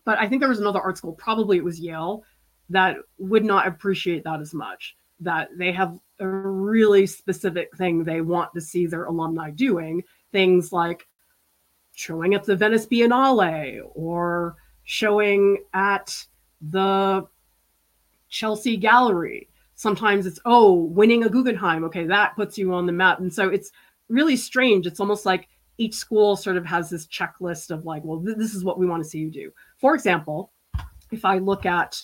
But I think there was another art school, probably it was Yale, that would not appreciate that as much. That they have a really specific thing they want to see their alumni doing. Things like showing at the Venice Biennale or showing at the Chelsea Gallery. Sometimes it's, oh, winning a Guggenheim. Okay, that puts you on the map. And so it's really strange. It's almost like each school sort of has this checklist of like, well, th- this is what we want to see you do. For example, if I look at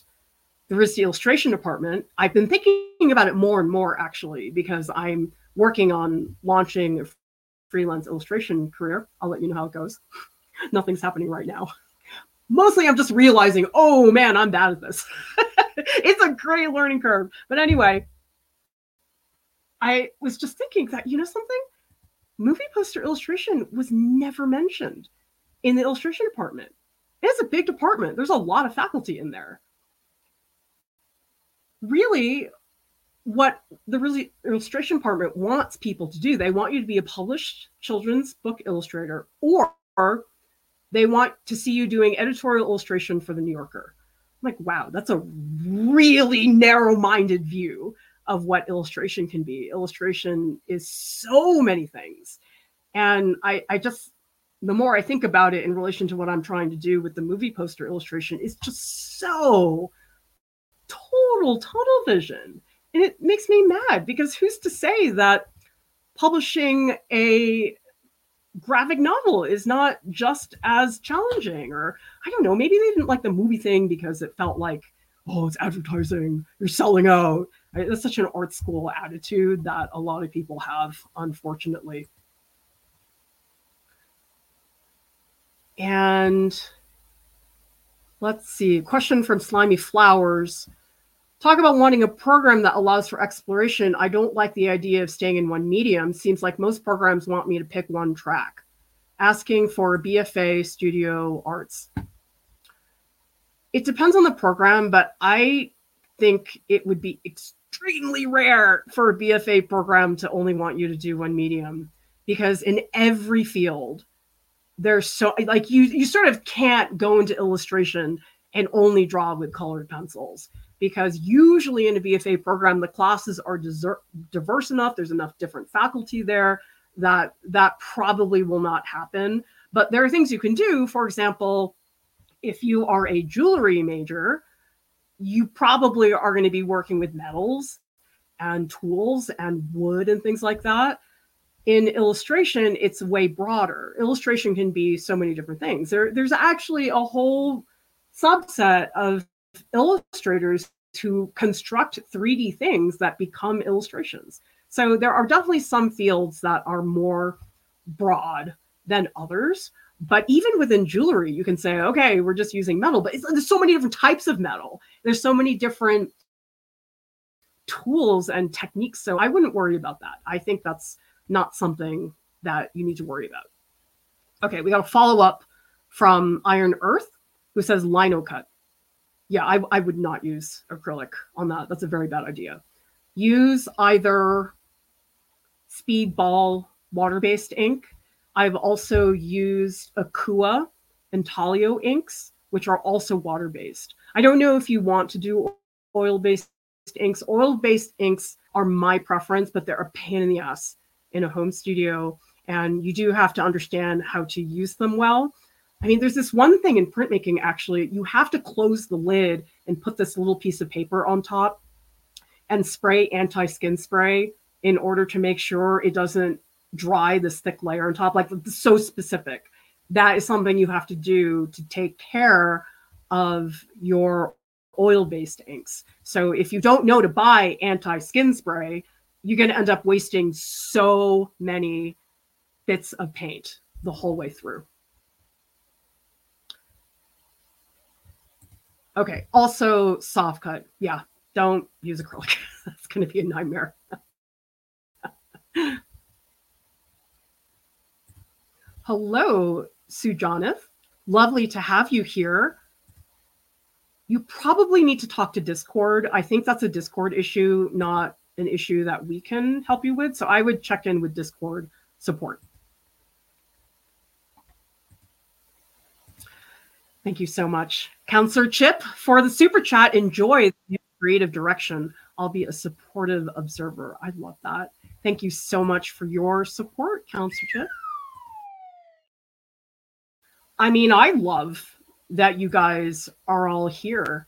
the RISD illustration department, I've been thinking about it more and more actually because I'm working on launching a freelance illustration career. I'll let you know how it goes. Nothing's happening right now. Mostly I'm just realizing, oh man, I'm bad at this. it's a great learning curve. But anyway, I was just thinking that, you know something? Movie poster illustration was never mentioned in the illustration department. It's a big department. There's a lot of faculty in there really what the really illustration department wants people to do. They want you to be a published children's book illustrator, or they want to see you doing editorial illustration for the New Yorker. Like, wow, that's a really narrow minded view of what illustration can be. Illustration is so many things. And I, I just, the more I think about it in relation to what I'm trying to do with the movie poster illustration, it's just so total tunnel vision. And it makes me mad because who's to say that publishing a graphic novel is not just as challenging? Or I don't know, maybe they didn't like the movie thing because it felt like, oh, it's advertising, you're selling out. That's such an art school attitude that a lot of people have, unfortunately. And let's see, question from Slimy Flowers talk about wanting a program that allows for exploration. I don't like the idea of staying in one medium. Seems like most programs want me to pick one track. Asking for BFA studio arts. It depends on the program, but I think it would be extremely rare for a BFA program to only want you to do one medium because in every field there's so like you you sort of can't go into illustration and only draw with colored pencils because usually in a BFA program, the classes are diverse enough, there's enough different faculty there that that probably will not happen. But there are things you can do. For example, if you are a jewelry major, you probably are going to be working with metals and tools and wood and things like that. In illustration, it's way broader. Illustration can be so many different things. There, there's actually a whole subset of illustrators to construct 3D things that become illustrations. So there are definitely some fields that are more broad than others. But even within jewelry, you can say, okay, we're just using metal, but there's so many different types of metal. There's so many different tools and techniques. So I wouldn't worry about that. I think that's not something that you need to worry about. Okay, we got a follow up from Iron Earth who says lino cut. Yeah, I, I would not use acrylic on that. That's a very bad idea. Use either speedball water based ink. I've also used Akua and Talio inks, which are also water based. I don't know if you want to do oil based inks. Oil based inks are my preference, but they're a pain in the ass in a home studio. And you do have to understand how to use them well. I mean, there's this one thing in printmaking, actually, you have to close the lid and put this little piece of paper on top and spray anti skin spray in order to make sure it doesn't dry this thick layer on top. Like, so specific. That is something you have to do to take care of your oil based inks. So, if you don't know to buy anti skin spray, you're going to end up wasting so many bits of paint the whole way through. Okay. Also, soft cut. Yeah. Don't use acrylic. That's going to be a nightmare. Hello, Sujanith. Lovely to have you here. You probably need to talk to Discord. I think that's a Discord issue, not an issue that we can help you with. So I would check in with Discord support. Thank you so much. Counselor Chip for the super chat. Enjoy the creative direction. I'll be a supportive observer. I love that. Thank you so much for your support, Counselor Chip. I mean, I love that you guys are all here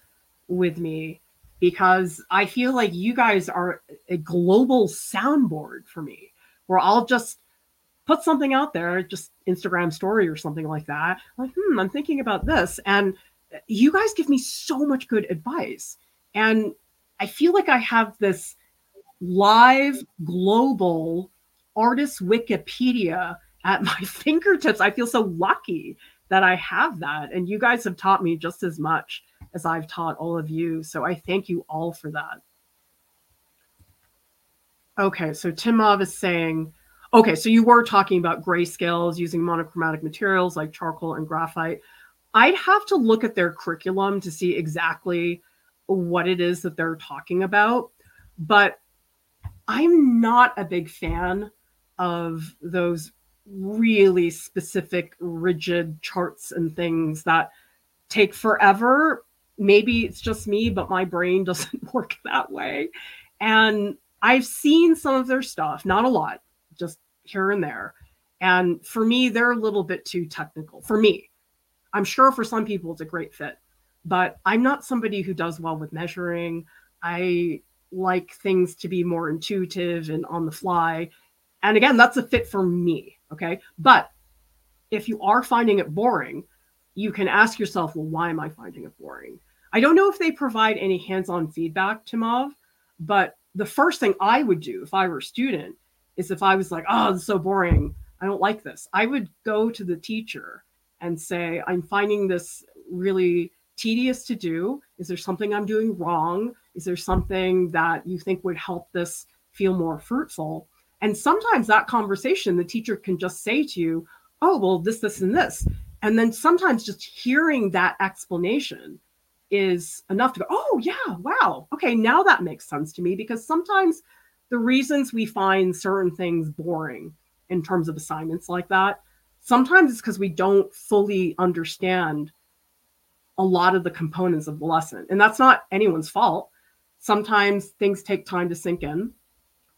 with me because I feel like you guys are a global soundboard for me where I'll just put something out there, just Instagram story or something like that. Like, hmm, I'm thinking about this. And you guys give me so much good advice. And I feel like I have this live global artist Wikipedia at my fingertips. I feel so lucky that I have that. And you guys have taught me just as much as I've taught all of you. So I thank you all for that. Okay, so Timov is saying, Okay, so you were talking about grayscales using monochromatic materials like charcoal and graphite. I'd have to look at their curriculum to see exactly what it is that they're talking about. But I'm not a big fan of those really specific, rigid charts and things that take forever. Maybe it's just me, but my brain doesn't work that way. And I've seen some of their stuff, not a lot, just here and there. And for me, they're a little bit too technical. For me, I'm sure for some people it's a great fit, but I'm not somebody who does well with measuring. I like things to be more intuitive and on the fly. And again, that's a fit for me. Okay. But if you are finding it boring, you can ask yourself, well, why am I finding it boring? I don't know if they provide any hands on feedback Timov, but the first thing I would do if I were a student is if I was like, oh, is so boring. I don't like this. I would go to the teacher and say, I'm finding this really tedious to do. Is there something I'm doing wrong? Is there something that you think would help this feel more fruitful? And sometimes that conversation, the teacher can just say to you, oh, well, this, this, and this. And then sometimes just hearing that explanation is enough to go, oh, yeah, wow. Okay, now that makes sense to me because sometimes the reasons we find certain things boring in terms of assignments like that sometimes it's because we don't fully understand a lot of the components of the lesson. And that's not anyone's fault. Sometimes things take time to sink in.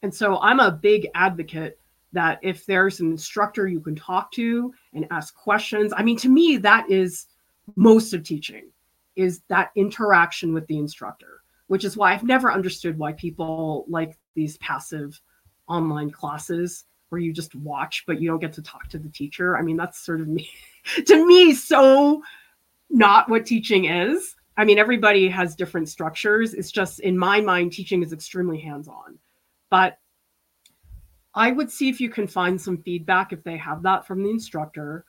And so i'm a big advocate that if there's an instructor you can talk to and ask questions i mean to me that is most of teaching is that interaction with the instructor which is why i've never understood why people like these passive online classes where you just watch but you don't get to talk to the teacher. I mean that's sort of me. To me so not what teaching is. I mean everybody has different structures. It's just in my mind teaching is extremely hands on but I would see if you can find some feedback if they have that from the instructor.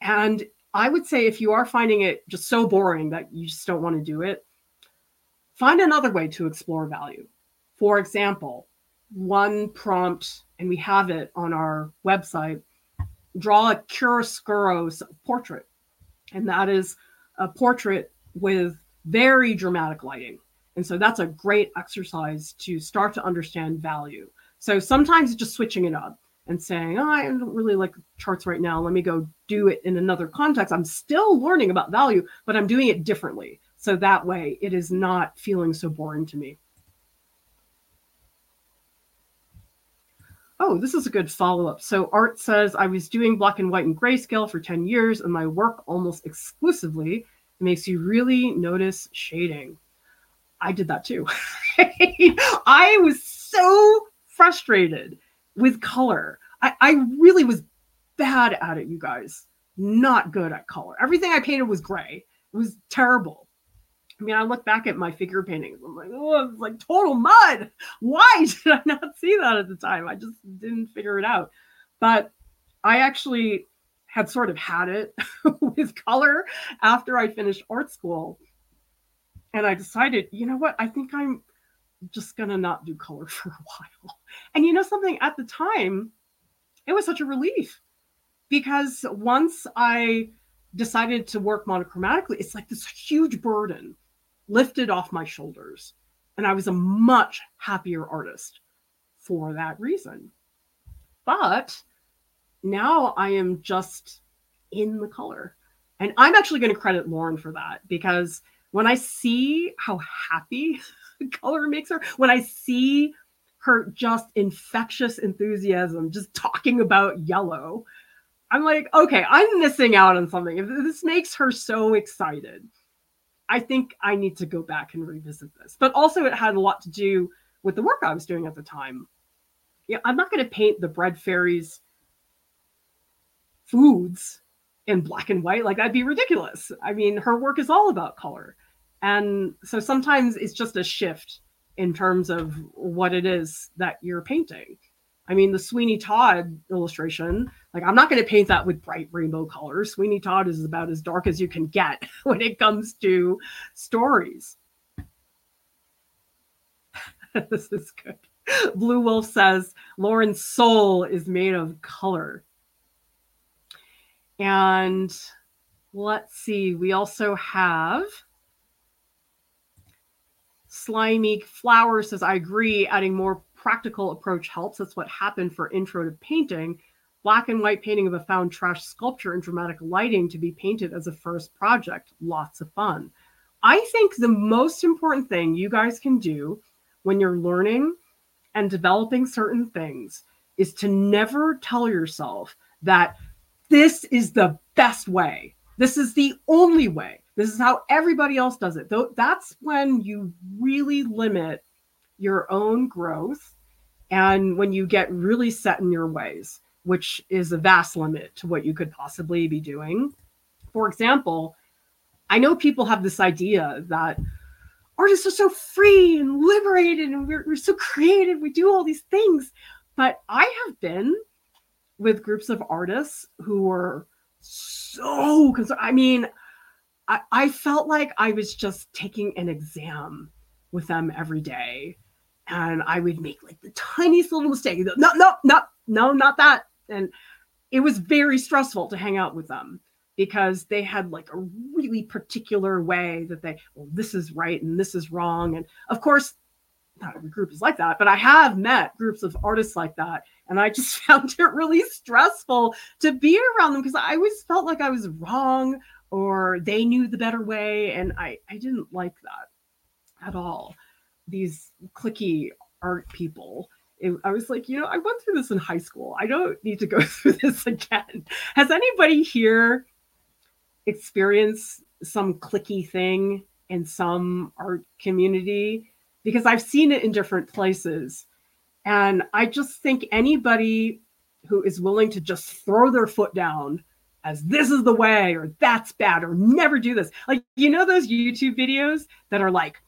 And I would say if you are finding it just so boring that you just don't want to do it, find another way to explore value. For example, one prompt, and we have it on our website draw a chiaroscuro portrait. And that is a portrait with very dramatic lighting. And so that's a great exercise to start to understand value. So sometimes just switching it up and saying, oh, I don't really like charts right now. Let me go do it in another context. I'm still learning about value, but I'm doing it differently. So that way it is not feeling so boring to me. Oh, this is a good follow up. So Art says, I was doing black and white and grayscale for 10 years, and my work almost exclusively makes you really notice shading. I did that too. I was so frustrated with color. I, I really was bad at it, you guys. Not good at color. Everything I painted was gray. It was terrible. I mean, I look back at my figure paintings. I'm like, oh, it's like total mud. Why did I not see that at the time? I just didn't figure it out. But I actually had sort of had it with color after I finished art school. And I decided, you know what? I think I'm just going to not do color for a while. And you know something? At the time, it was such a relief because once I decided to work monochromatically, it's like this huge burden lifted off my shoulders. And I was a much happier artist for that reason. But now I am just in the color. And I'm actually going to credit Lauren for that because when I see how happy color makes her, when I see her just infectious enthusiasm, just talking about yellow, I'm like, okay, I'm missing out on something. This makes her so excited, I think I need to go back and revisit this. But also, it had a lot to do with the work I was doing at the time. Yeah, I'm not going to paint the bread fairies foods in black and white. Like that'd be ridiculous. I mean, her work is all about color. And so sometimes it's just a shift in terms of what it is that you're painting. I mean, the Sweeney Todd illustration, like I'm not going to paint that with bright rainbow colors. Sweeney Todd is about as dark as you can get when it comes to stories. this is good. Blue Wolf says Lauren's soul is made of color. And let's see, we also have Slimy Flower says, I agree, adding more practical approach helps. That's what happened for Intro to Painting. Black and white painting of a found trash sculpture in dramatic lighting to be painted as a first project. Lots of fun. I think the most important thing you guys can do when you're learning and developing certain things is to never tell yourself that this is the best way. This is the only way. This is how everybody else does it. Though that's when you really limit your own growth and when you get really set in your ways, which is a vast limit to what you could possibly be doing. For example, I know people have this idea that artists are so free and liberated and we're, we're so creative. We do all these things. But I have been with groups of artists who were so concerned. I mean, I, I felt like I was just taking an exam with them every day. And I would make like the tiniest little mistake. No, no, no, no, not that. And it was very stressful to hang out with them because they had like a really particular way that they, well, this is right and this is wrong. And of course, not every group is like that, but I have met groups of artists like that. And I just found it really stressful to be around them because I always felt like I was wrong or they knew the better way. And I, I didn't like that at all. These cliquey art people. It, I was like, you know, I went through this in high school. I don't need to go through this again. Has anybody here experienced some cliquey thing in some art community? because I've seen it in different places. And I just think anybody who is willing to just throw their foot down as this is the way or that's bad or never do this. Like, you know, those YouTube videos that are like,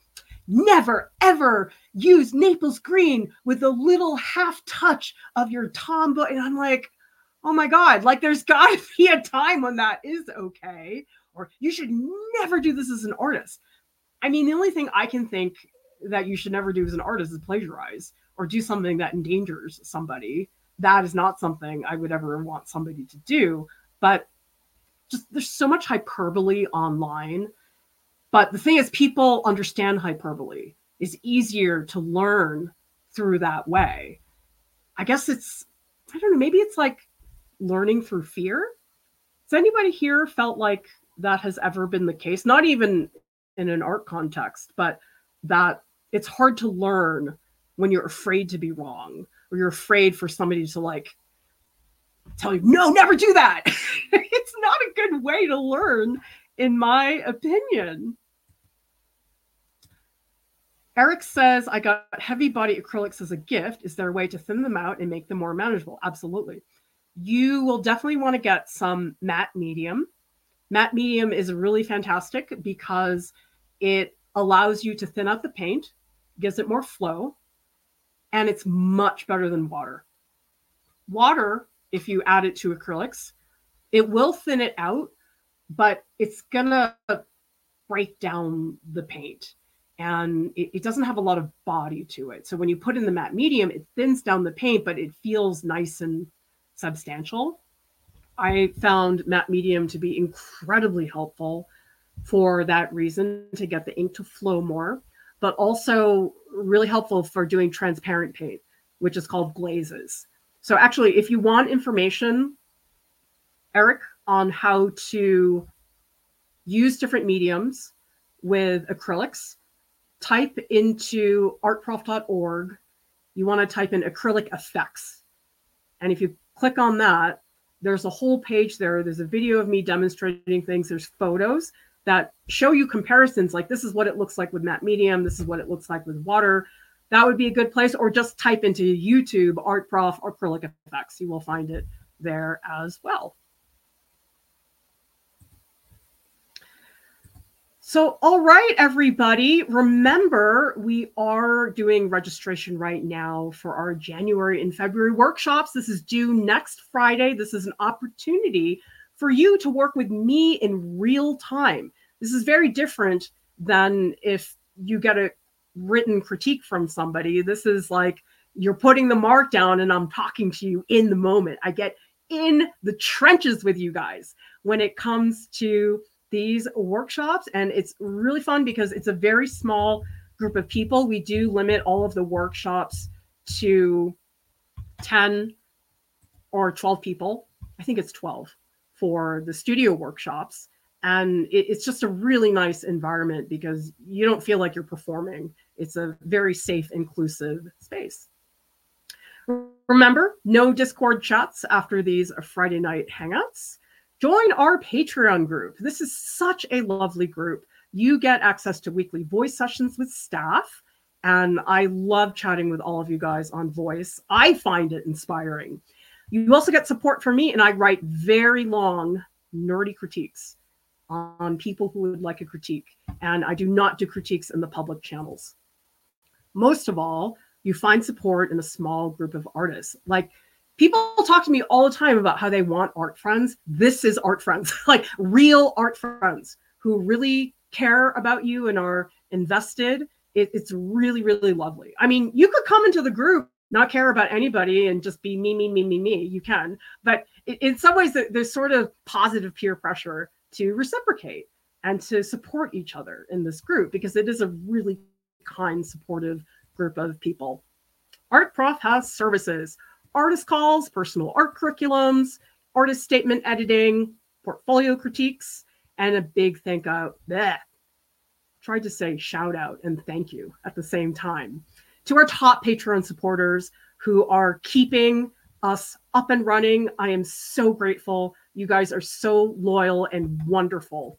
never ever use Naples green with a little half touch of your Tombow. And I'm like, oh my God, like there's got to be a time when that is okay. Or you should never do this as an artist. I mean, the only thing I can think that you should never do as an artist is plagiarize or do something that endangers somebody. That is not something I would ever want somebody to do. But just there's so much hyperbole online. But the thing is, people understand hyperbole. It's easier to learn through that way. I guess it's, I don't know, maybe it's like learning through fear. Has anybody here felt like that has ever been the case? Not even in an art context, but that it's hard to learn when you're afraid to be wrong or you're afraid for somebody to like tell you, no, never do that. it's not a good way to learn, in my opinion. Eric says, I got heavy body acrylics as a gift. Is there a way to thin them out and make them more manageable? Absolutely. You will definitely want to get some matte medium. Matte medium is really fantastic because it allows you to thin out the paint, gives it more flow, and it's much better than water. Water, if you add it to acrylics, it will thin it out, but it's gonna break down the paint and it, it, doesn't have a lot of body to it. So when you put in the matte medium, it thins down the paint, but it feels nice and substantial. I found matte medium to be incredibly helpful for that reason to get the ink to flow more, but also really helpful for doing transparent paint, which is called glazes. So actually, if you want information, Eric, on how to use different mediums with acrylics, type into artprof.org. You want to type in acrylic effects. And if you click on that, there's a whole page there. There's a video of me demonstrating things. There's photos that show you comparisons like this is what it looks like with matte medium this is what it looks like with water that would be a good place or just type into youtube art prof acrylic effects you will find it there as well So, all right, everybody, remember we are doing registration right now for our January and February workshops. This is due next Friday. This is an opportunity for you to work with me in real time. This is very different than if you get a written critique from somebody. This is like you're putting the mark down and I'm talking to you in the moment. I get in the trenches with you guys when it comes to these workshops. And it's really fun because it's a very small group of people. We do limit all of the workshops to 10 or 12 people. I think it's 12 for the studio workshops and it, it's just a really nice environment because you don't feel like you're performing it's a very safe inclusive space remember no discord chats after these friday night hangouts join our patreon group this is such a lovely group you get access to weekly voice sessions with staff and i love chatting with all of you guys on voice i find it inspiring you also get support from me and i write very long nerdy critiques on people who would like a critique. And I do not do critiques in the public channels. Most of all, you find support in a small group of artists. Like people talk to me all the time about how they want art friends. This is art friends, like real art friends who really care about you and are invested. It, it's really, really lovely. I mean, you could come into the group not care about anybody and just be me, me, me, me, me. You can, but in some ways, there's sort of positive peer pressure to reciprocate and to support each other in this group because it is a really kind, supportive group of people. Art Prof has services, artist calls, personal art curriculums, artist statement editing, portfolio critiques, and a big thank you. Bleh. Tried to say shout out and thank you at the same time to our top Patreon supporters who are keeping us up and running. I am so grateful. You guys are so loyal and wonderful.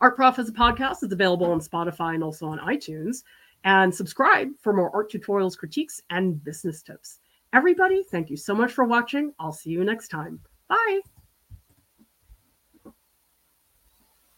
Art Prof as a podcast is available on Spotify and also on iTunes. And subscribe for more art tutorials, critiques, and business tips. Everybody, thank you so much for watching. I'll see you next time. Bye.